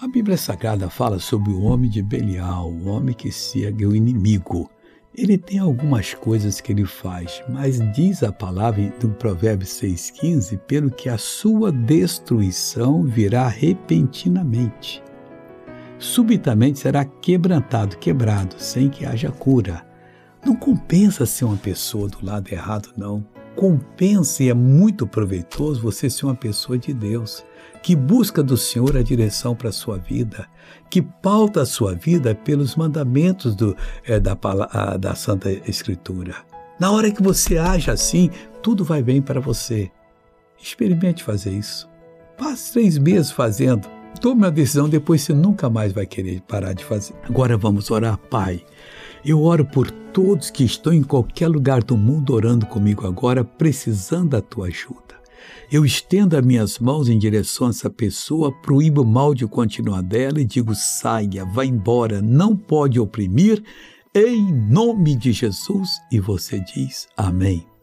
A Bíblia Sagrada fala sobre o homem de Belial, o homem que segue o inimigo. Ele tem algumas coisas que ele faz, mas diz a palavra do Provérbio 6,15: pelo que a sua destruição virá repentinamente. Subitamente será quebrantado, quebrado, sem que haja cura. Não compensa ser uma pessoa do lado errado, não compensa e é muito proveitoso você ser uma pessoa de Deus, que busca do Senhor a direção para a sua vida, que pauta a sua vida pelos mandamentos do, é, da, da Santa Escritura. Na hora que você age assim, tudo vai bem para você. Experimente fazer isso. Passe três meses fazendo. Tome uma decisão, depois você nunca mais vai querer parar de fazer. Agora vamos orar, Pai. Eu oro por todos que estão em qualquer lugar do mundo orando comigo agora, precisando da tua ajuda. Eu estendo as minhas mãos em direção a essa pessoa, proíbo o mal de continuar dela e digo: saia, vá embora, não pode oprimir, em nome de Jesus. E você diz: Amém.